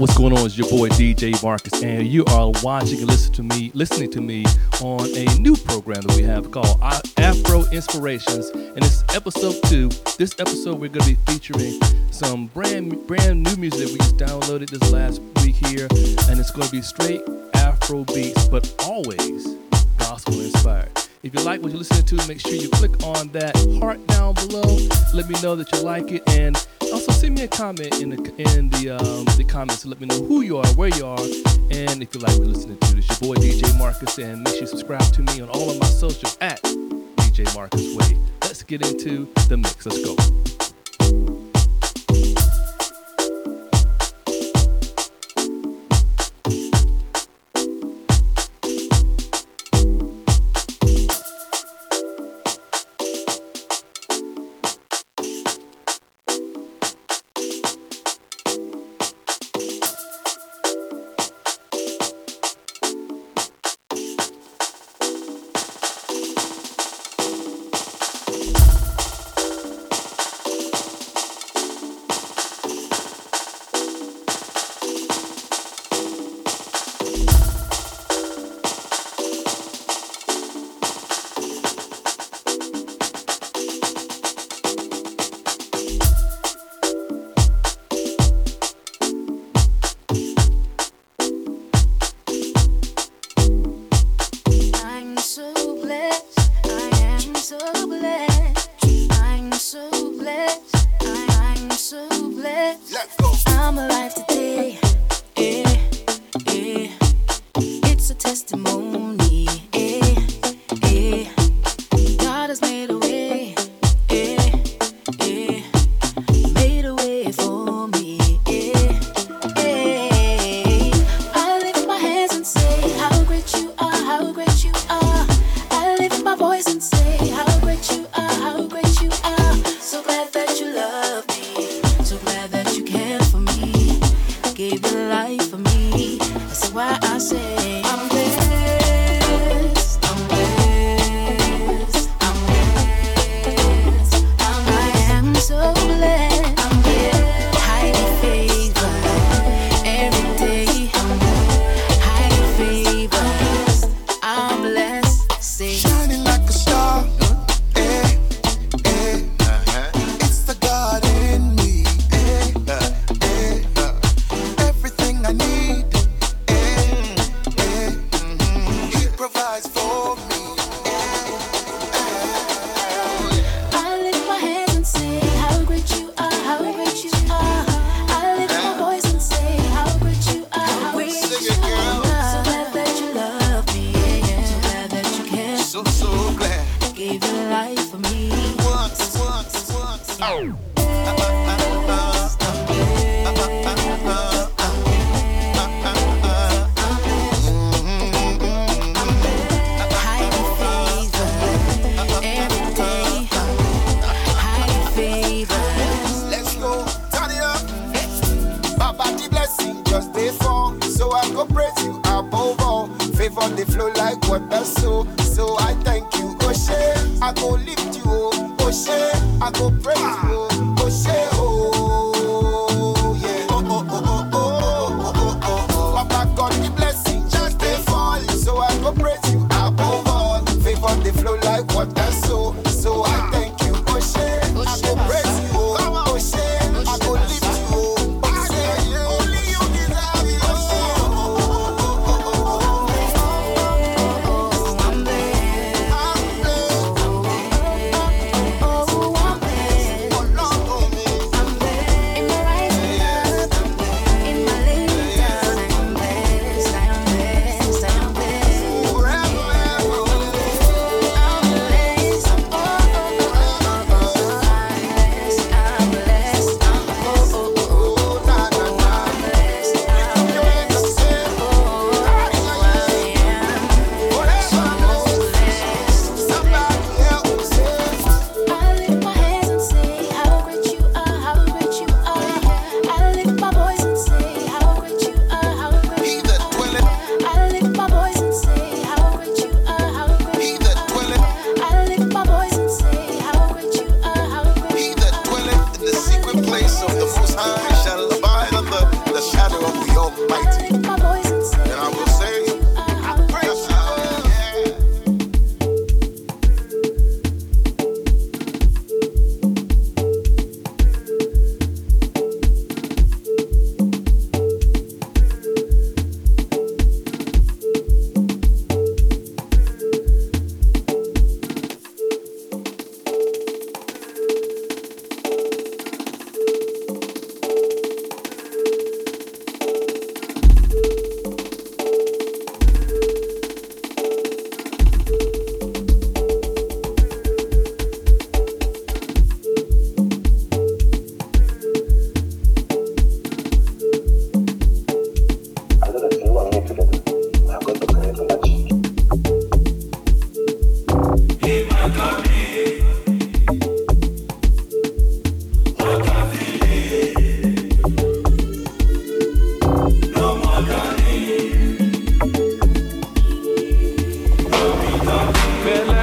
What's going on? It's your boy DJ Marcus, and you are watching and listening to me, listening to me on a new program that we have called Afro Inspirations, and it's episode two. This episode, we're going to be featuring some brand brand new music that we just downloaded this last week here, and it's going to be straight Afro beats, but always gospel inspired. If you like what you're listening to, make sure you click on that heart down below. Let me know that you like it, and also send me a comment in the in the um, the comments to let me know who you are, where you are, and if you like what you're listening to. This your boy DJ Marcus, and make sure you subscribe to me on all of my socials at DJ Marcus Way. Let's get into the mix. Let's go.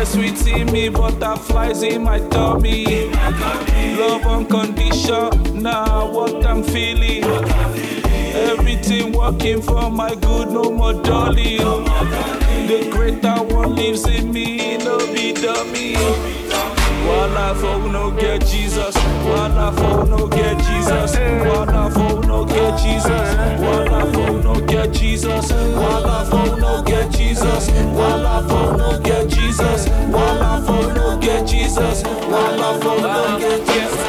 Sweet in me, butterflies in my tummy. Love unconditional, now what I'm feeling. Everything working for my good, no more dolly. The greater one lives in me, no be dummy. Wala for no get Jesus. Wala for no get Jesus. Wala for no get Jesus. Wala for no get Jesus. Wala for no get Jesus. Wala for no get Jesus. Wala for no get Jesus. Wala for no get Jesus.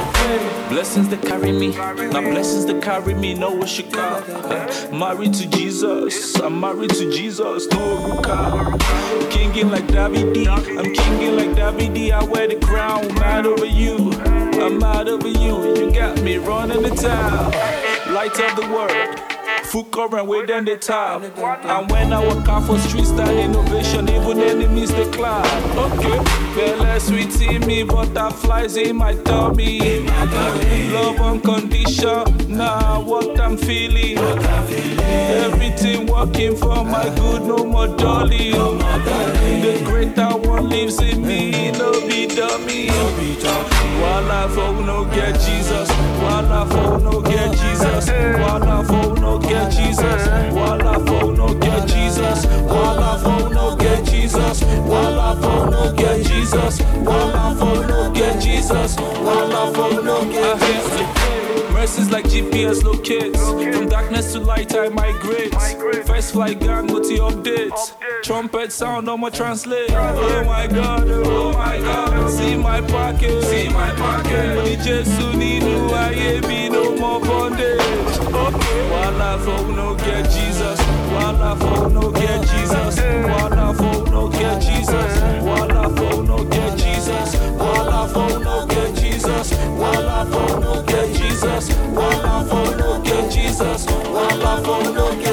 Blessings that carry me, now blessings that carry me, know what you got. Married to Jesus, I'm married to Jesus, no ruka. Kinging like Davidi, I'm kinging like Davidi, I wear the crown, mad over you, I'm mad over you, you got me running the town. Light of the world. Full current way down the top. And when I walk out for street style innovation, even enemies they climb. Okay, Bella sweet in me, butterflies in my tummy. Love unconditional, now what I'm feeling. Everything working for my good, no more dolly. The greater one lives in me, no be dummy. Wala for oh, no get Jesus, wala for oh, no get Jesus, wala for oh, no get Jesus, no get Jesus, no get Jesus, no get Jesus, no get Jesus, no get. Mercies like GPS locates. From darkness to light, I migrate. First flight gang, updates. Trumpet sound on my translate. Oh my god, oh my god. See my pocket, see my pocket. Money just nínú ayé fall, no get Jesus. I no get Jesus. I no get Jesus. I no get Jesus. I no get Jesus. I no get Jesus. I no get Jesus. While I no get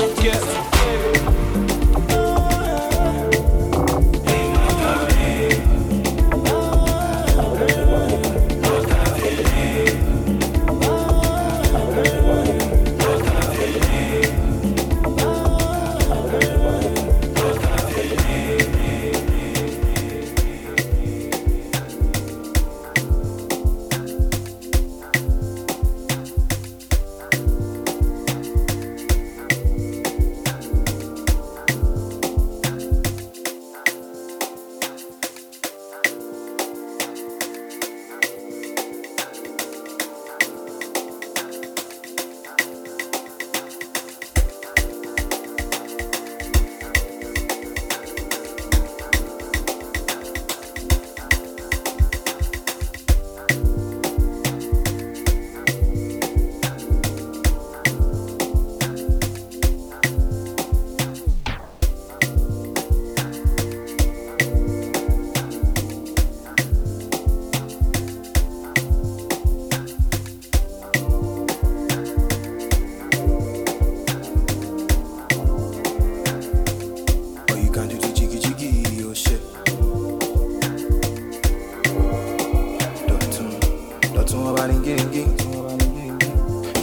again.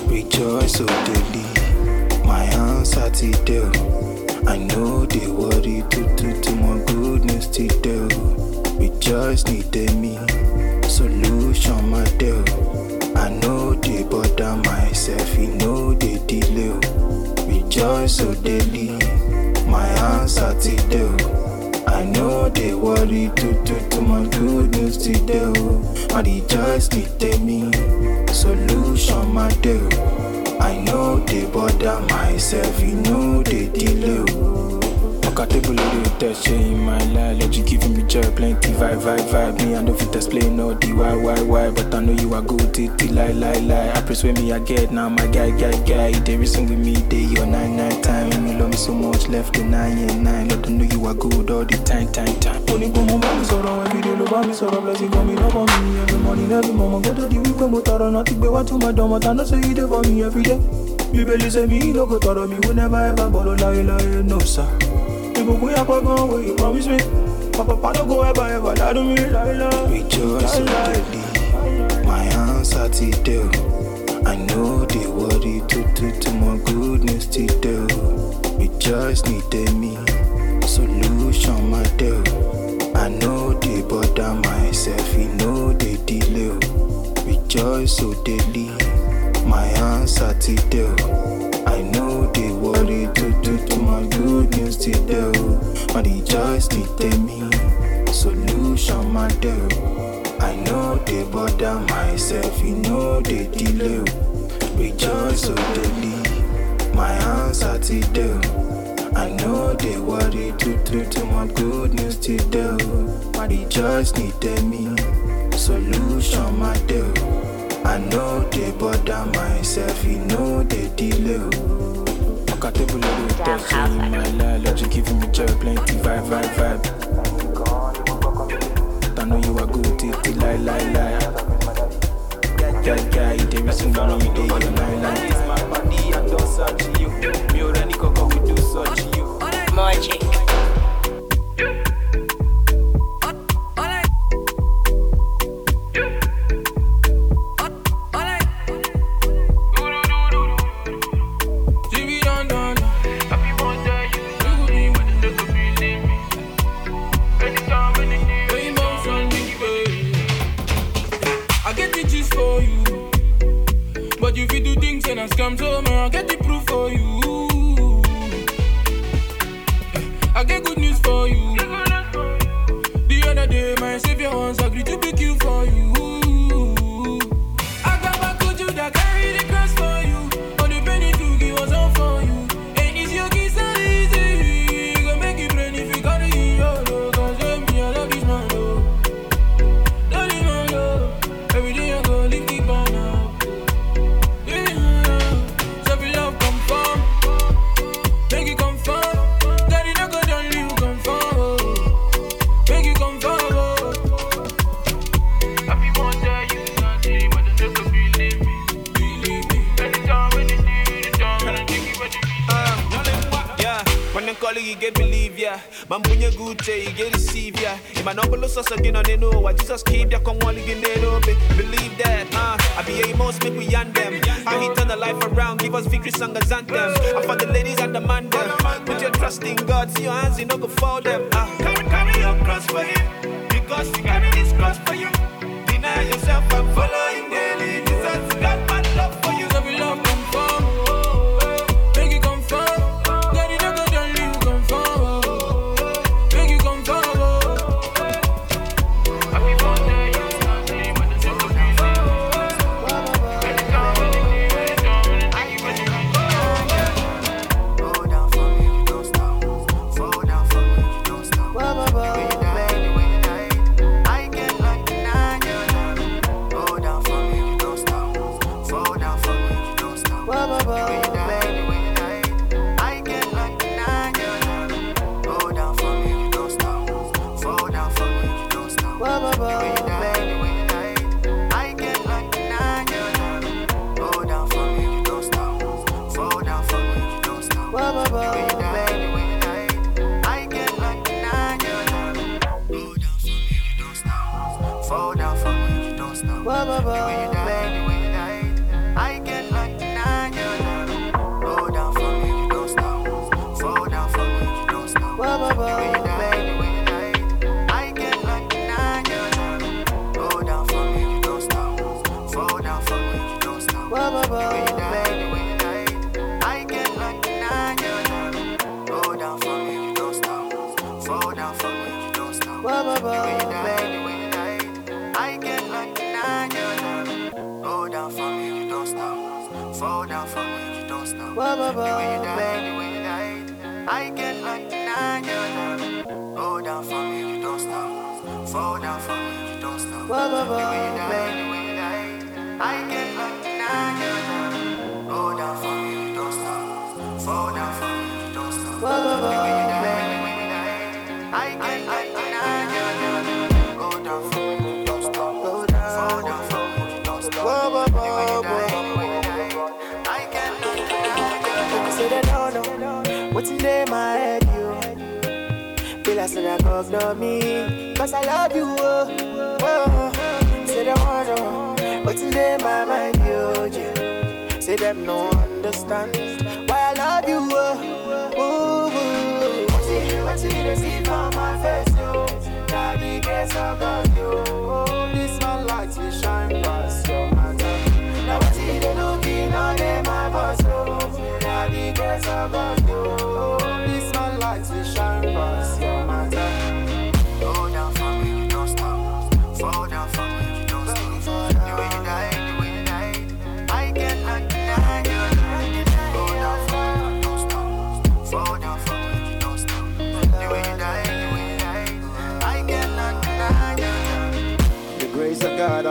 Rejoice, O oh, daily. My answer to do. Oh. I know they worry to do to my goodness to do. Oh. Rejoice, need me. Solution, my dear, I know they bother myself, you know they delay. Rejoice, O daily. My answer to do. I know they worry to do to my goodness today. I rejoice, they me solution dé o. I know they bother myself, you know they delay. Comfortable with the test, in my life, let you giving me joy, plenty vibe, vibe, vibe. Me, I know fit explain all the why, why, why, but I know you are good, till lie, lie, lie. I press with me, I get now, my guy, guy, guy. They reason with me, day your nine, nine time. You love me so much, left the nine, yeah, nine. Let them know you are good all the time, time, time. Only go home, I'm sorrow, every day, love, I'm sorrow, blessing coming up on me every morning, every moment. Go to the week, I'm out, not to go out to my dome, but I know say you there for me every day. Bíbélì say me no go tọrọ mi, we never ever borrow láyé láyé, no sir. We yà pẹ́ gan wey you promise me. Pàpàpà no go ever ever. Lie to me láíláí. rejoice already my answer to dé I know they worry tó tó tó my goodness ti dé o rejoice ní me, solution my deal. I know they bother myself e know they delay. O rejoice so daily. My answer to dé I know they worry to do to my good news today. My rejoice today me. Solution my deal. I know they bother myself, you know they delay. Rejoice so daily. My answer today. I know they worry to do to my good news today. My rejoice needed me. Solution my deal. I know they bother myself, you know they delay. Compatible little touch in my life, let you giving me joy, plenty vibe, vibe, vibe. I know you are good, till till lie, lie, lie. Yeah, yeah, you dey reason why you dey your lie, lie. It's my body, I don't search you. Me already coco, we do search you. Magic. You get believe ya. Man bunye good you get receive ya. In my number so so you know they know why Jesus keep ya they know be believe that. Uh, I be a most make we yan them. How he turn the life around, give us victory song as anthem. I for the ladies and the man them. Put your trust in God, see your hands, you know go fall them. Uh, carry, carry your cross for him, because he carry his cross for you. Deny yourself and follow stop. That's when I come know me. Cause I love you, oh, oh. Say they wanna, but today my mind, yo, yeah. Say them no understand why I love you, oh, oh. oh. What you, what you, see from my face. Now the grace of God. Oh, this man lights will shine past your. Now what you, looking on in my. Now the girls are gone.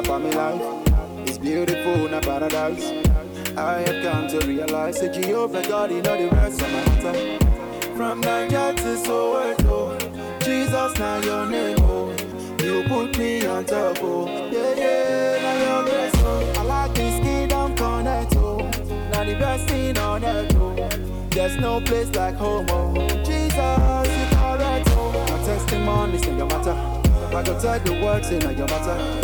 Upon my life. It's beautiful, not paradise. I have come to realize that Jehovah God, you know the rest of my matter. From Nigeria to Soweto, Jesus, now your name, oh. You put me on top, oh. Yeah, yeah, now your grace, oh. I like this kingdom connect, oh. Now the best thing on earth, oh. There's no place like home, oh. Jesus, you correct, oh. My testimony in your matter. I go tell the world, say, now your matter.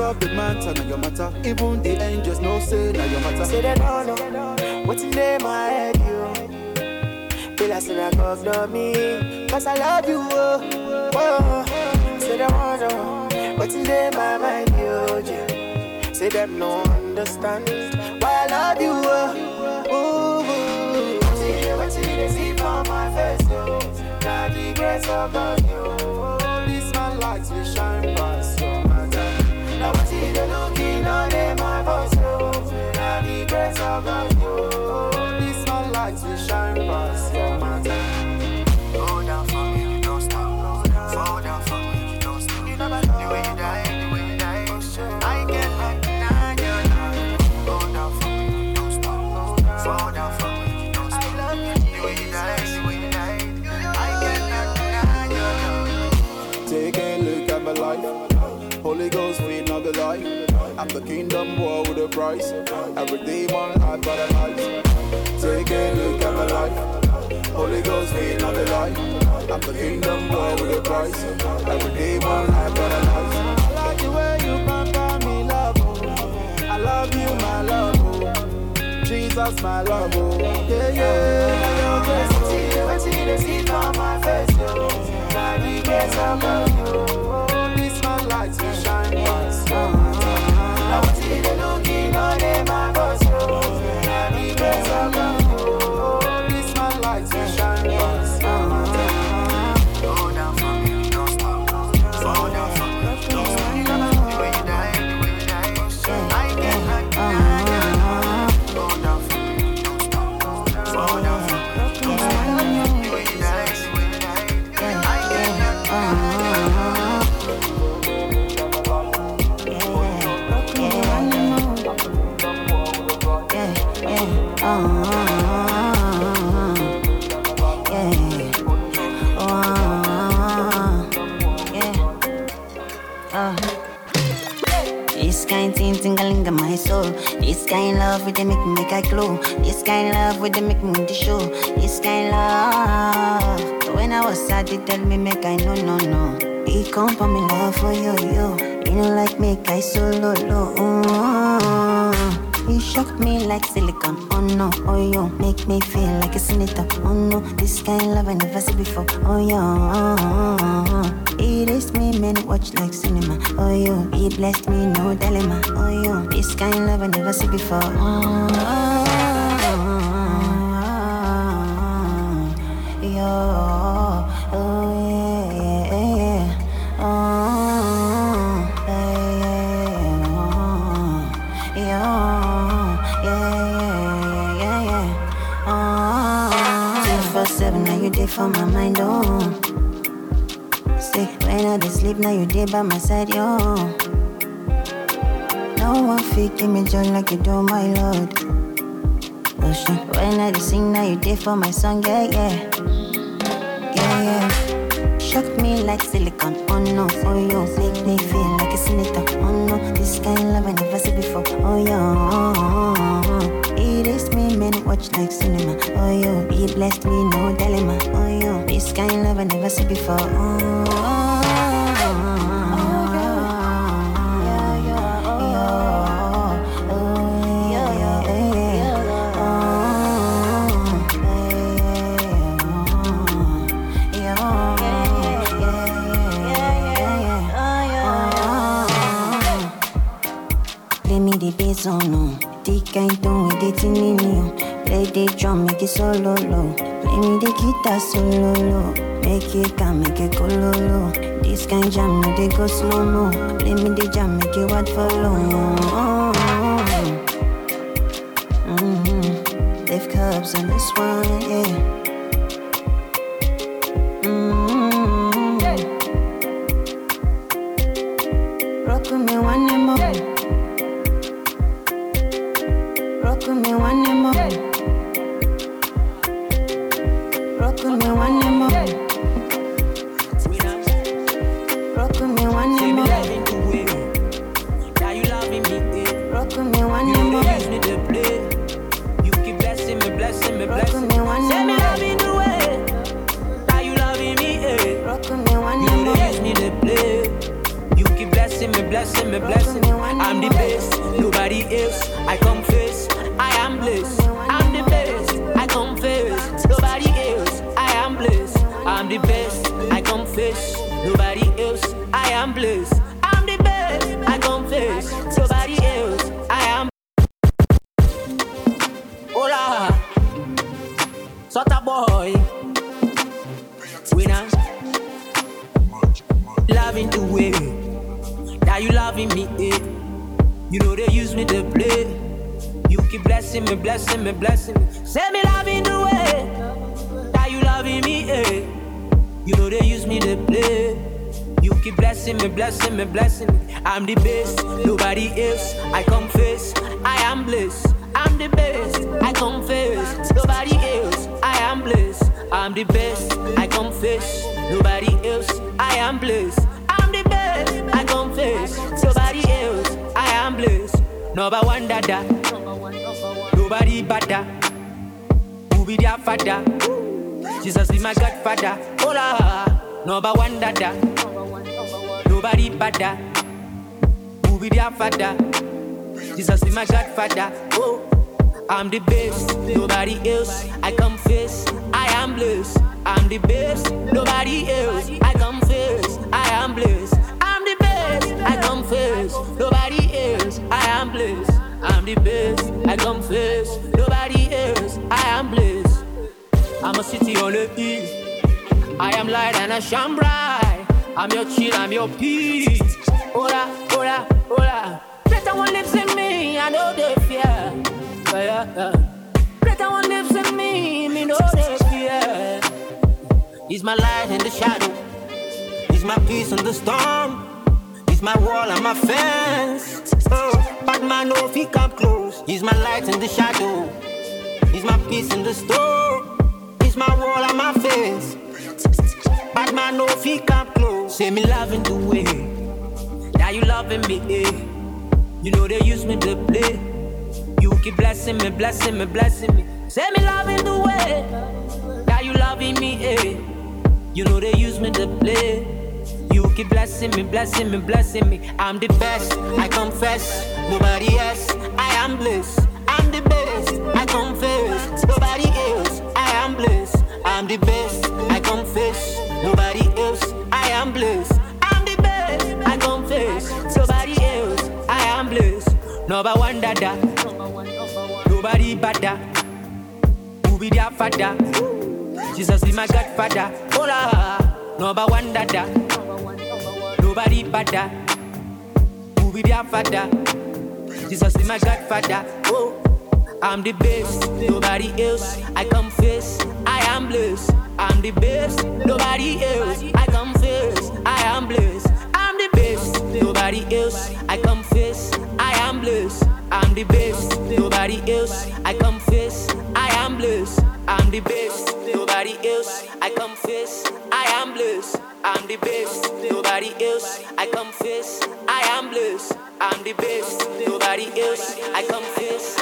Top the matter, now your matter. Even the angels know, say, now your matter. Say they don't know what's in there, my head, you. Feel like I go know me, cause I love you, oh, oh. Say they want know what's in there, my mind, you, yeah. Say them no understand why I love you, oh, oh, oh. There, what's in there, see from my face, yo. Now the grace of God, yo. This man lights will shine past Now the grace I'm the kingdom boy with a price. Every my life got a life. Take a look at my life. Holy Ghost feed on the life. I'm the kingdom boy with a price. Every my life got a life. I like the way you pamper me, love. oh. I love you, my love. oh. Jesus, my love. Oh. Yeah, yeah. Your grace, What's in there, what's in there, see from my face, yo. Now the grace This kind love with the make me make I glow. This kind love with the make me the show. This kind love. When I was sad, they tell me make I no no no. He come for me love for you you. You know like make I solo low. Oh, he shocked me like silicone. Oh no, oh yo, make me feel like a senator. Oh no, this kind of love I never see before. Oh yo, he raised me man watch like cinema. Oh yo, he blessed me no dilemma. Oh yo, this kind of love I never see before. Oh, oh yeah, yeah, yeah. Oh, yeah, yeah. Oh, 24/7 now you there for my mind, oh. When I dey sleep now you there by my side, yo. No one fit give me joy like you do, my lord. Oh when I dey sing now you there for my song, yeah, yeah, yeah, yeah. Shock me like silicone, oh no, oh yo, make me feel like a senator, oh no, this kind love I never see before, oh yo. He raised me man watch like cinema, oh yo, he blessed me no dilemma, oh yo, this kind love I never see before, oh. Tone with the tin. Play the drum, make it solo low. Play me the guitar solo low. Make it come, make it go low low. This kind jam, no they go slow mo. Play me the jam, make it what follow. Mm-hmm. I'm a city on the hill. I am light and I shine bright. I'm your chill, I'm your peace. Hola, hola, hola. Better one lives in me, I know they fear. Yeah, yeah. Better one lives in me, me know they fear. He's my light in the shadow. He's my peace in the storm. He's my wall and my fence. Oh, but man, no, if he come close. He's my light in the shadow. He's my peace in the storm. He's my wall and my face. Bad man, no, he come close. Say me loving the way that you loving me. Eh. You know they use me to play. You keep blessing me, blessing me, blessing me. Say me loving the way that you loving me. Eh. You know they use me to play. You keep blessing me, blessing me, blessing me. I'm the best, I confess. Nobody else, I am blessed. I'm the best, I confess. Nobody else, Am. I'm the best, I confess. Nobody else, I am blessed. I'm the best, I confess. Nobody else, I am blessed. Number one dada, nobody better. Who be their father? Jesus is my godfather. Hola, number one dada, nobody better. Who be their father? Jesus is my godfather. Oh, I'm the best, nobody else. I confess, I am blessed. I'm the best, nobody else. I confess, I am blessed. I'm the best, nobody else. I confess, I am blessed. I'm the best, nobody else. I confess, I am blessed. I'm the best, nobody else. I confess, I am blessed. I'm the best, nobody else. I confess, I am blessed. I'm the best, nobody else. I confess,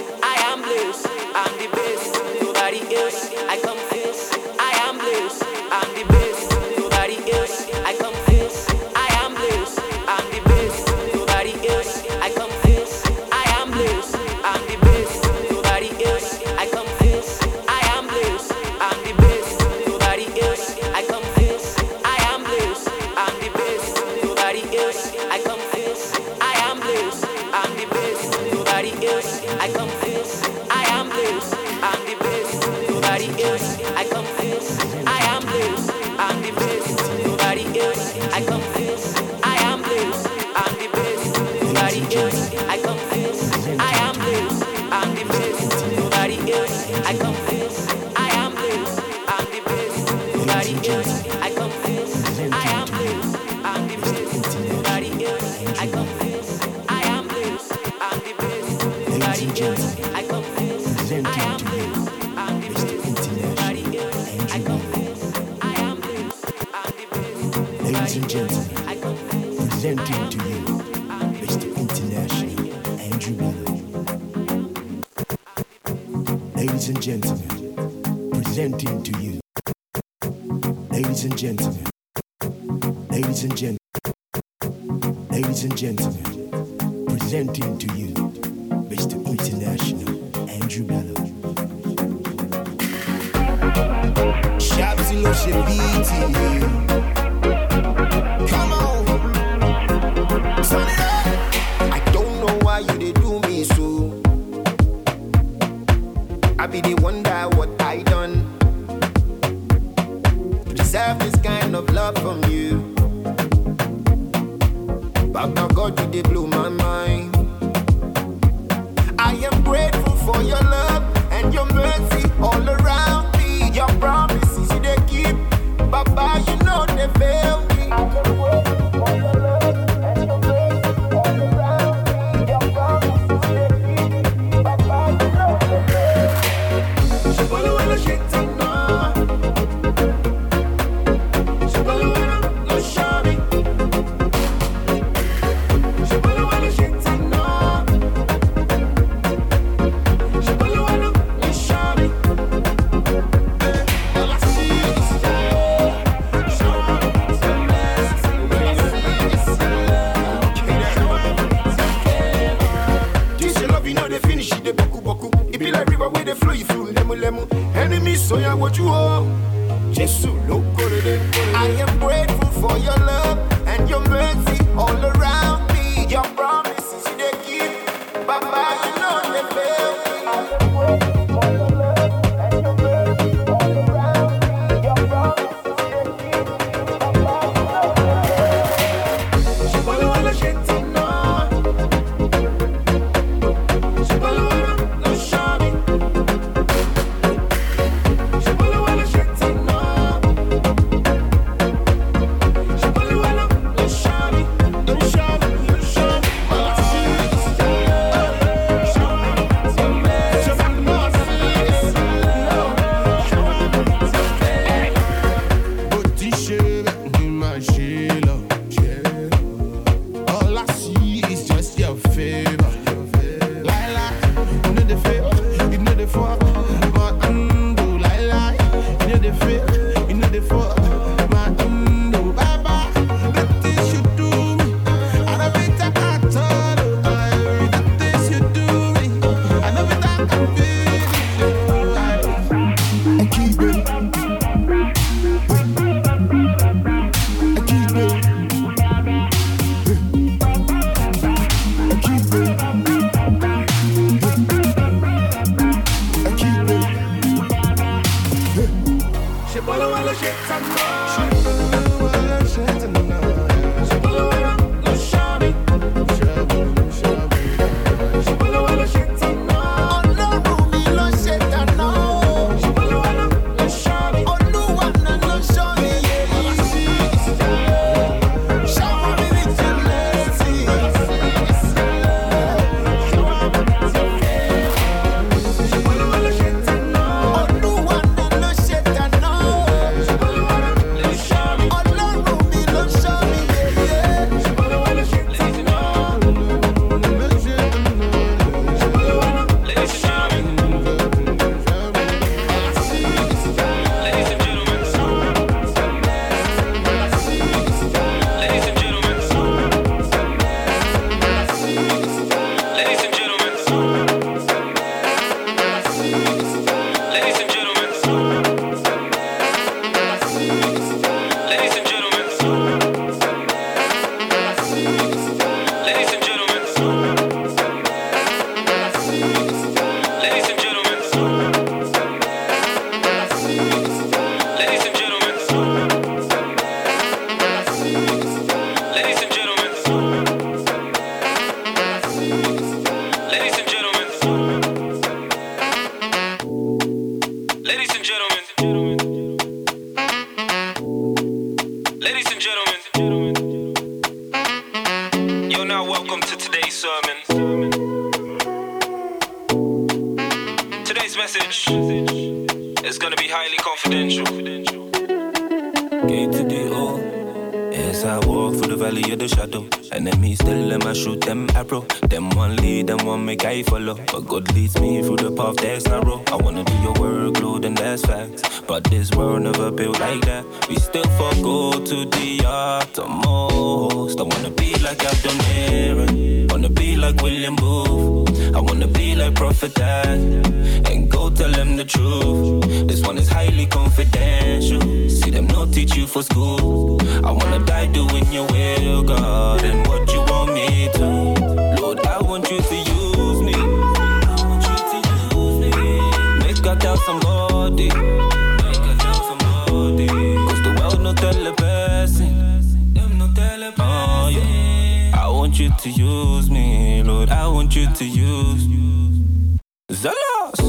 She Come on. Turn it up. I don't know why you they do me so. I be the one to use. Zealous.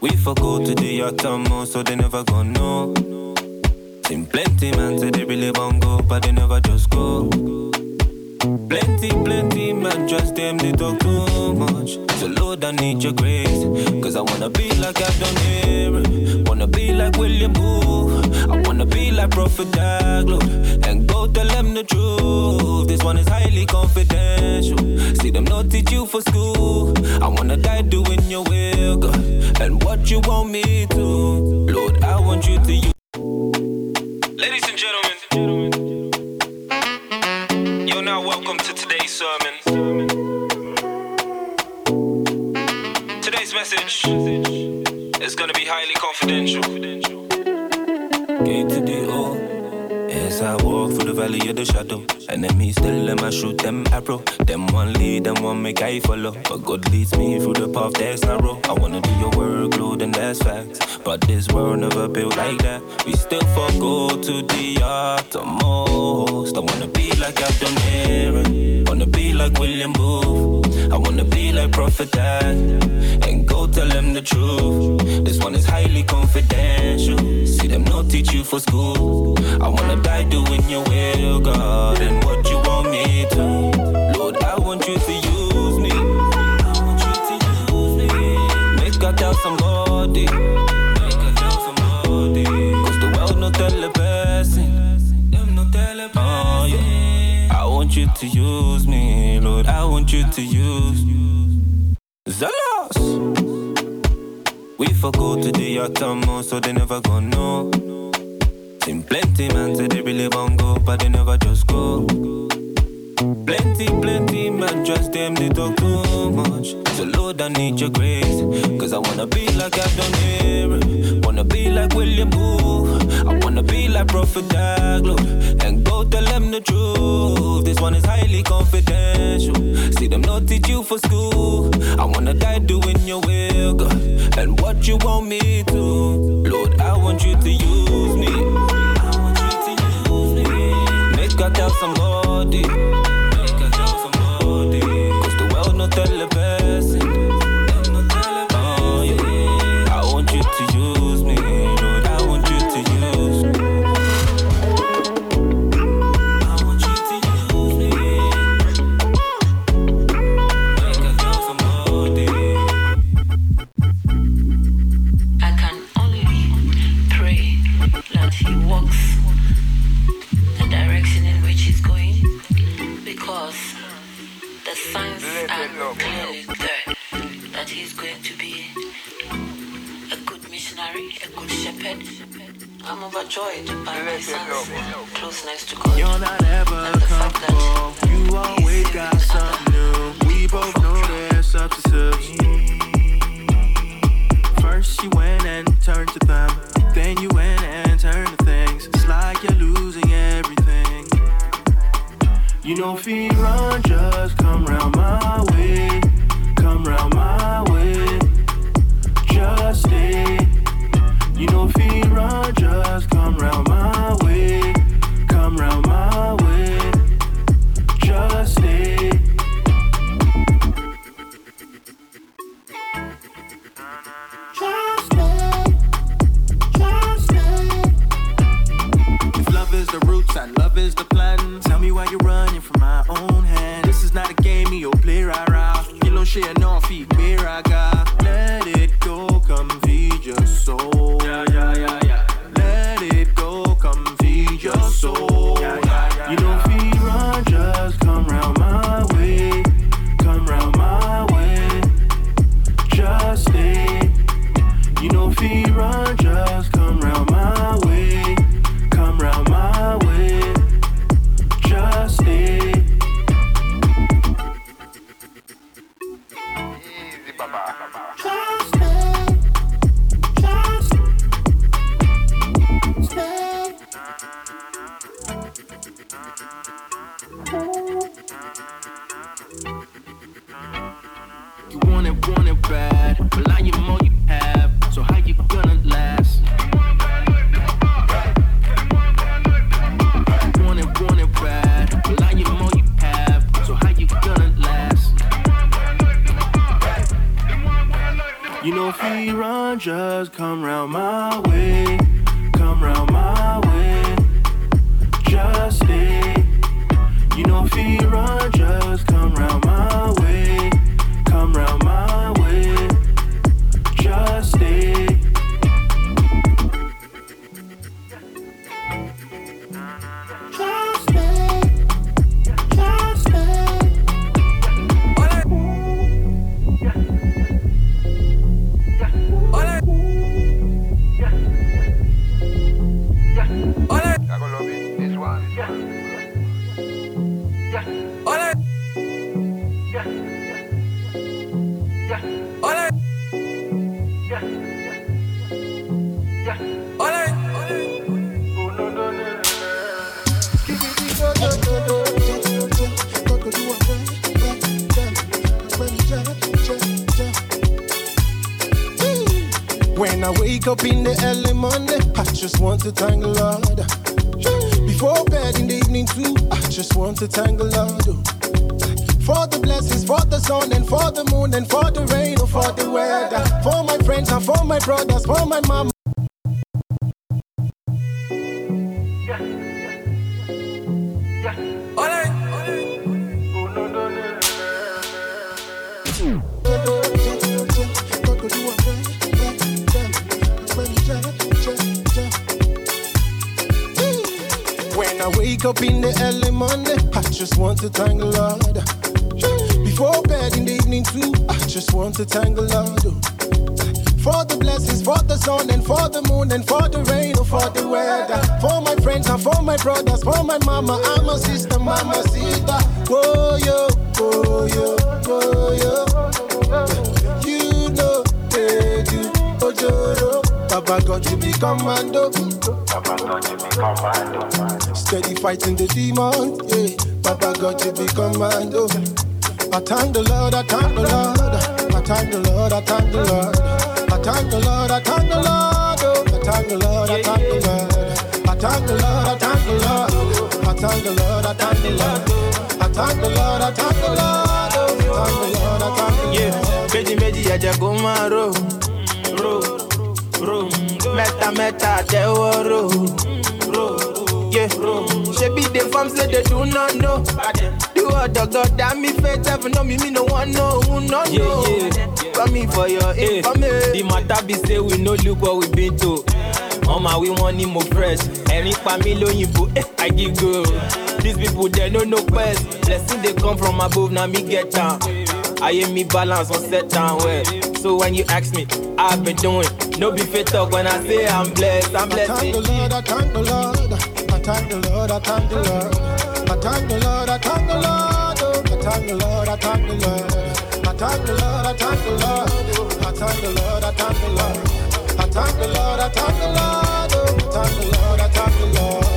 We forgo to the uttermost, so they never gonna know. Seen plenty man say they really want go, but they never just go. Plenty, plenty man, trust them they talk too much. So Lord, I need your grace, cause I wanna be like I've done. Wanna be like William Booth. I wanna be like Prophet Daglo, and go tell them the truth. This one is highly confidential. See them not teach you for school. I wanna die doing your will, God, and what you want me to. Lord, I want you to use. Message is gonna be highly confidential. Gate to the O. As I walk through valley of the shadow, enemies still them I shoot them arrow. Them one lead, them one make I follow. But God leads me through the path that's narrow. I wanna do your work, Lord, and that's facts. But this world never built like that. We still forgo to the uttermost. I wanna be like done Aaron. Wanna be like William Booth. I wanna be like Prophet Dad. And go tell them the truth. This one is highly confidential. See them not teach you for school. I wanna die doing your will, God, and what you want me to. Lord, I want you to use me. I want you to use me. Make God tell somebody. Make God tell somebody. Cause the world no tell the person. Them no tell the Oh, yeah. I want you to use me, Lord. I want you to use. Zealous. We forgo to the uttermost, so they never gonna know. Plenty man say they really want go, but they never just go. Plenty, plenty man, just them they talk too much. So Lord, I need your grace, cause I wanna be like I've done here. Wanna be like William Booth. I wanna be like Prophet Daglo, and go tell them the truth. This one is highly confidential. See them not teach you for school. I wanna die doing your will, God, and what you want me to. Lord, I want you to use me. God tell somebody. Make God tell somebody. Cause the world no tell the person. Overjoyed by my son's closeness to God. You're not ever and the fact comfortable. that You always he's got other something new. We both know there's substances. First you went and turned to them, then you went and turned to things. It's like you're losing everything. You know, feet run, just come round my way, my brothers, for my mama, I'm a sister, mama, sita. Whoa, yo, whoa, yo, whoa, yo. You know, they do, ojoro. Baba God, you be commando. Baba God, you be commando. Steady fighting the demon, yeah. Baba God, you be commando. I thank the Lord, I thank the Lord. I thank the Lord, I thank the Lord. I thank the Lord, I thank the Lord. Oh, I thank the Lord, I thank the Lord. Thank the Lord, I thank the Lord. I thank the Lord, I thank the Lord. I thank the Lord, I thank the Lord. Oh, I thank the Lord, I thank the Lord. Yeah, méjì méjì ẹ̀jẹ̀ kó máa rò rò rò mẹ́ta mẹ́ta tẹ́wọ́ rò rò yeah ṣebí dey farm say dey do not know do ọ̀dọ̀ god dá mi fẹ́ tẹ́fù náà mi mi no wan know who no know come in for your information. the matter be say we no look what we been to ọmọ àwí wọn ni mo fresh ẹ̀rín pa mí lóyìnbó eh, i give go these people no know quest blessing dey come from above na me get am ayé mi balance on set am well so when you ask me how i been doing no be fake talk when i say i'm blessed i'm I blessed. thank the Lord, I thank the Lord. I thank the Lord, I thank the Lord. I thank the Lord, I thank the Lord. Oh, I thank the Lord, I thank the Lord. I thank the Lord, I thank the Lord. Oh, I thank the Lord, I thank the Lord. I thank the Lord, I thank the Lord. Oh, thank the Lord, I thank the Lord.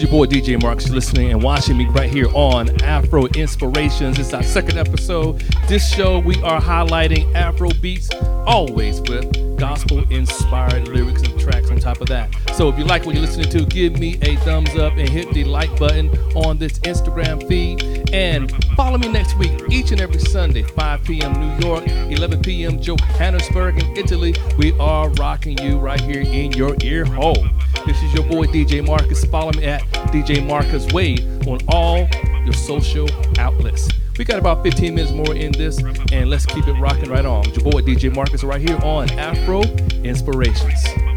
Is your boy DJ Marcus listening and watching me right here on Afro Inspirations. It's our second episode. This show we are highlighting Afro beats, always with gospel inspired lyrics and tracks on top of that. So if you like what you're listening to, give me a thumbs up and hit the like button on this Instagram feed. And follow me next week, each and every Sunday, 5 p.m. New York, 11 p.m. Johannesburg in Italy. We are rocking you right here in your ear hole. This is your boy DJ Marcus. Follow me at DJ Marcus Wave on all your social outlets. We got about 15 minutes more in this, and let's keep it rocking right on. Your boy DJ Marcus right here on Afro Inspirations.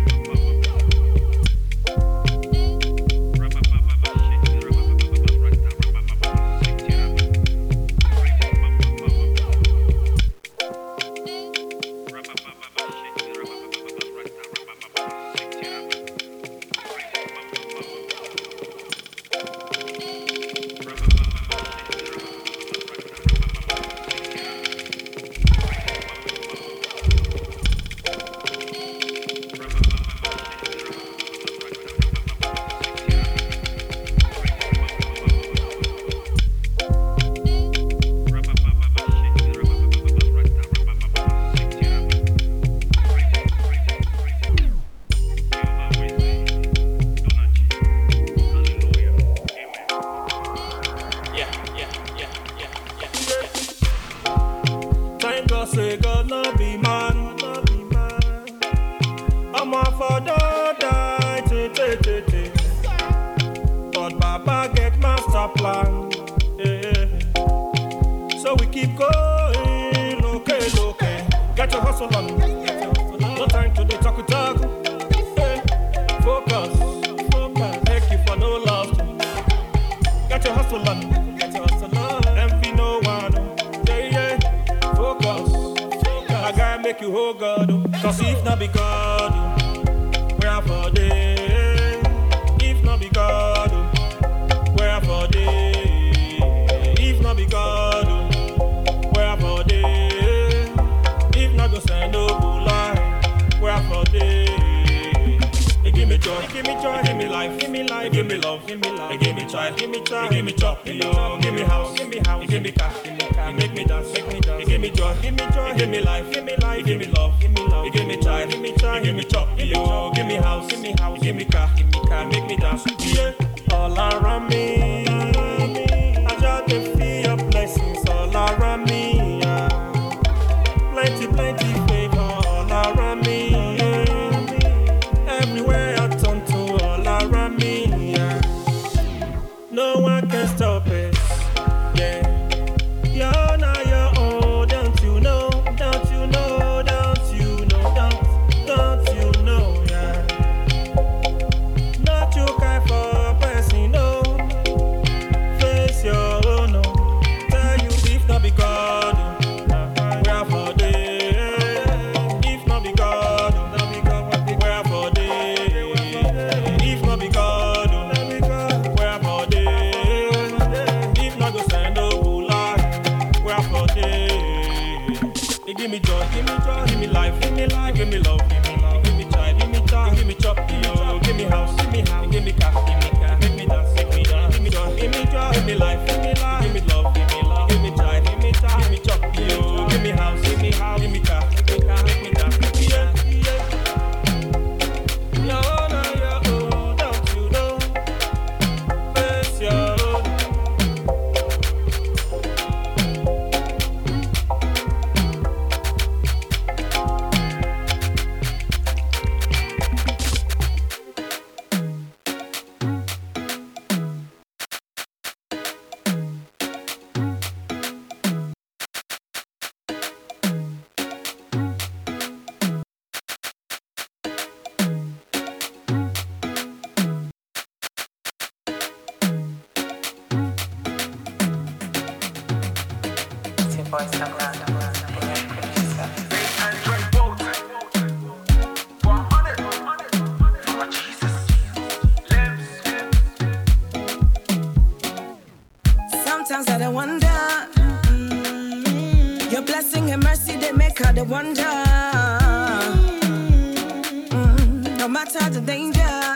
all of danger.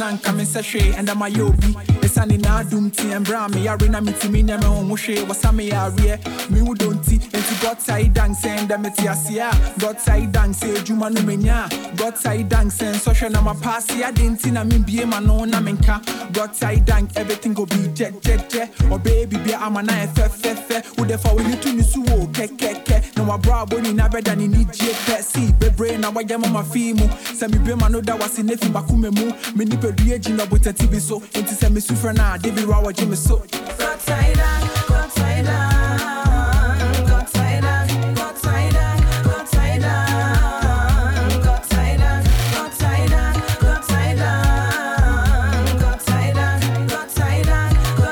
nanka me sɛ hwee ɛnda ma yɛ obi ɛsiane naadom ti ɛmbrɛ a meyare na metumi nyɛ me ho ho hwee wɔsa meyareɛ mewo dɔ nti enti gɔtae danksɛ ɛndɛ mete aseɛ a gɔtae danksɛ adwuma no manya a gɔtae danksɛ nsɔhwɛ na mapaase ade nti na membie ma no na menka gɔtae dance, everything go be gyɛgyɛgyɛ ɔbɛyɛ biribia ama na ɛfɛfɛfɛ wode fa w'ani to ne so wɔ kɛkɛkɛ na wabrɛ abɔ nyinaa bɛda ne nigye pɛ sii bebree na wayɛ ma ma fii mu. Sɛ mebiema no da si ne fi bakoma mu. Me ni pe botati bi so enti sɛ mesu frɛ no a de bi wɔgye me so Got got got got got got got got got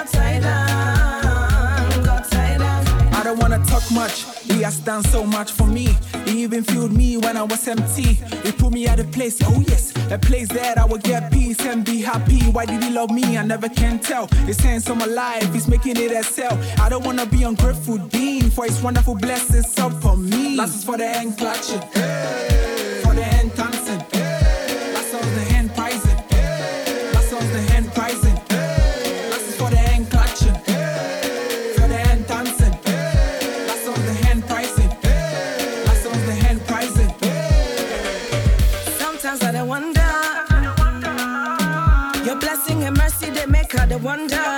got got got. I don't wanna talk much. He has done so much for me. He even fueled me when I was empty. He put me at a place, oh yes, a place that I would get peace and be happy. Why did he love me? I never can tell. He's saying so my life, he's making it excel. I don't wanna be ungrateful, Dean, for his wonderful blessings up for me. Last for the hand clutching, for One time.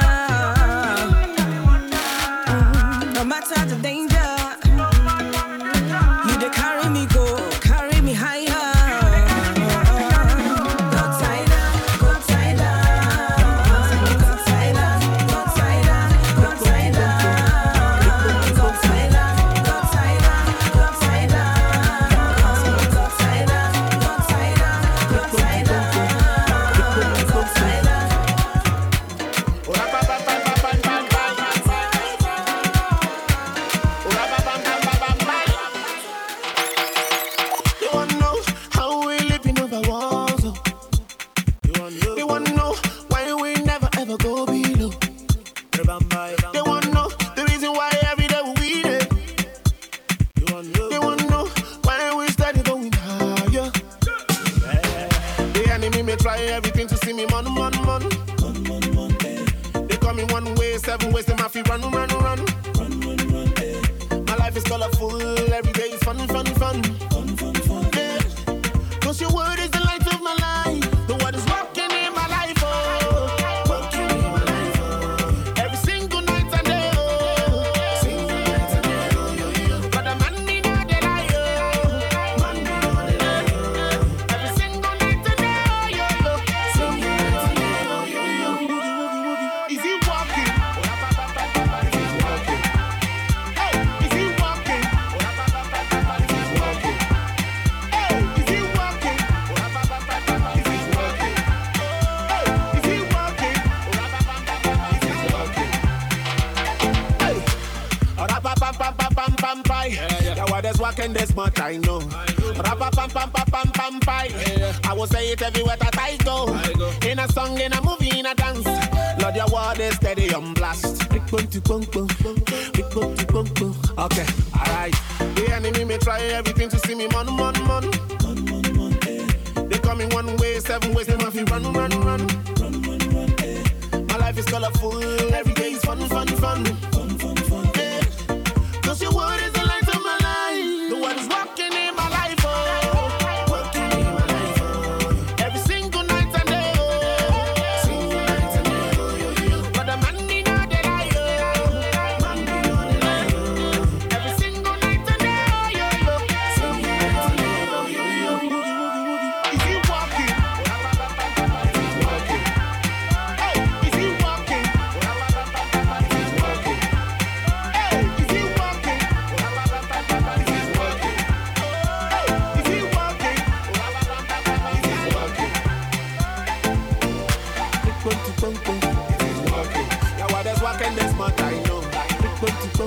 Much I know. Ra-pa-pam-pam-pam-pam-pai. I will say it everywhere that I go. In a song, in a movie, in a dance. Lord, your word is steady on blast. Okay, alright. The enemy may try everything to see me man, man, man. They call me one way, seven ways, they must be run, run, run. My life is colorful, every day is fun, fun, fun.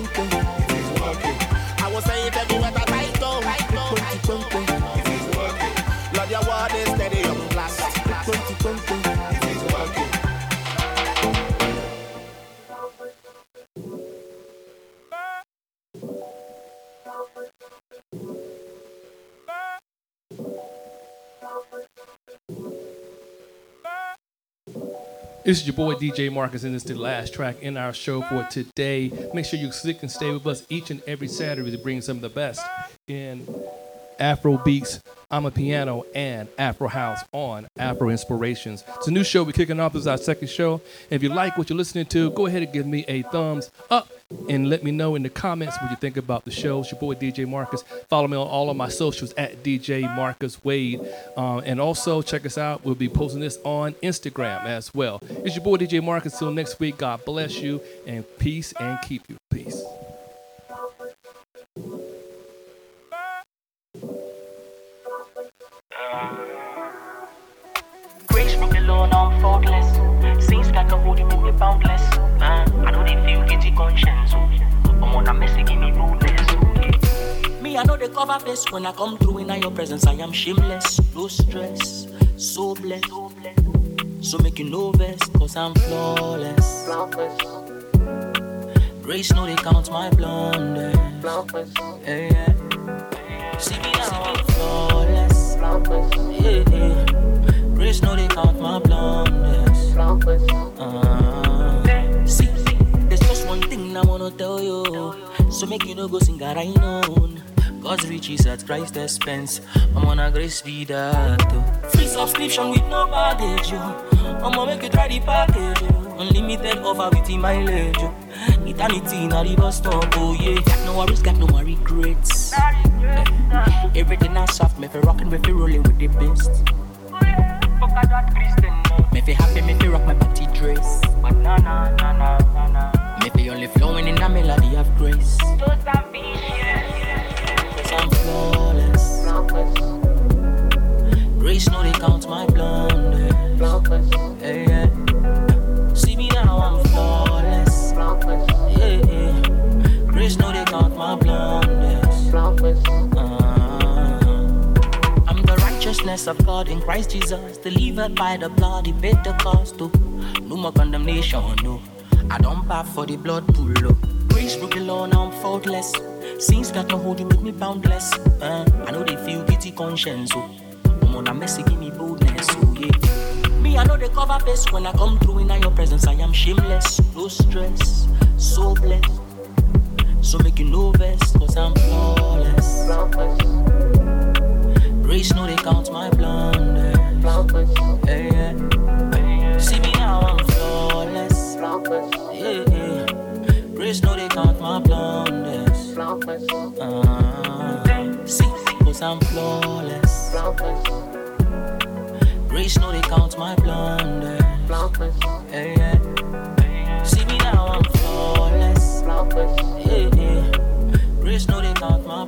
something This is your boy DJ Marcus, and it's the last track in our show for today. Make sure you stick and stay with us each and every Saturday to bring some of the best in Afro beats, Amapiano, and Afro house on Afro Inspirations. It's a new show. We're kicking off. This is our second show. And if you like what you're listening to, go ahead and give me a thumbs up and let me know in the comments what you think about the show. It's your boy DJ Marcus. Follow me on all of my socials at DJ Marcus Wade. Uh, and also check us out. We'll be posting this on Instagram as well. It's your boy DJ Marcus. Till next week, God bless you and peace and keep you. Peace. Grace broke alone, I'm faultless. Since that no hold you make me boundless. Uh, I know they feel guilty conscience. I'm on a messy, give me rudeness. Me, I know the cover face when I come through in your presence. I am shameless, no stress, so blessed. So make you nervous, cause I'm flawless. Grace know they count my blunders. Yeah, yeah. See me now, I'm flawless. Know they count my blunders. Uh, see, there's just one thing I wanna tell you. So make you no go sing a. God's riches at Christ's expense. I'm on a grace be that. Free subscription with no baggage. yo. I'ma make you try the package. yo. Unlimited offer with the mileage. yo. Eternity in bus stop. Oh yeah. Got no worries, got no regrets. Eh, Everything I soft, me fi rockin', me fi rollin' with the best. Me fi happy, me fi rock my body dress. But na na na na na na. Me fi only flowing in a melody of grace. Cause I'm flawless. Grace know they count my blunders. Yeah, yeah. See me now, I'm flawless. Yeah, yeah. Grace know they count my blunders. Righteousness of God in Christ Jesus, delivered by the blood, he paid the cost. Oh. No more condemnation, no. I don't bow for the blood pool. Oh. Grace broke alone, I'm faultless. Sins got no hold, you make me boundless. Uh, I know they feel guilty conscience. Oh. I'm on a messy, give me boldness. Oh, yeah. Me, I know the cover face when I come through in your presence. I am shameless, no stress, so blessed. So make you nervous, cause I'm flawless. Grace know they count my blunders. Yeah, yeah. See me now, I'm flawless. Yeah, yeah. Grace know they count my blunders. Uh, see, cause I'm flawless. Grace know they count my blunders. Yeah, yeah. See me now, I'm flawless. Yeah, yeah. Grace know they count my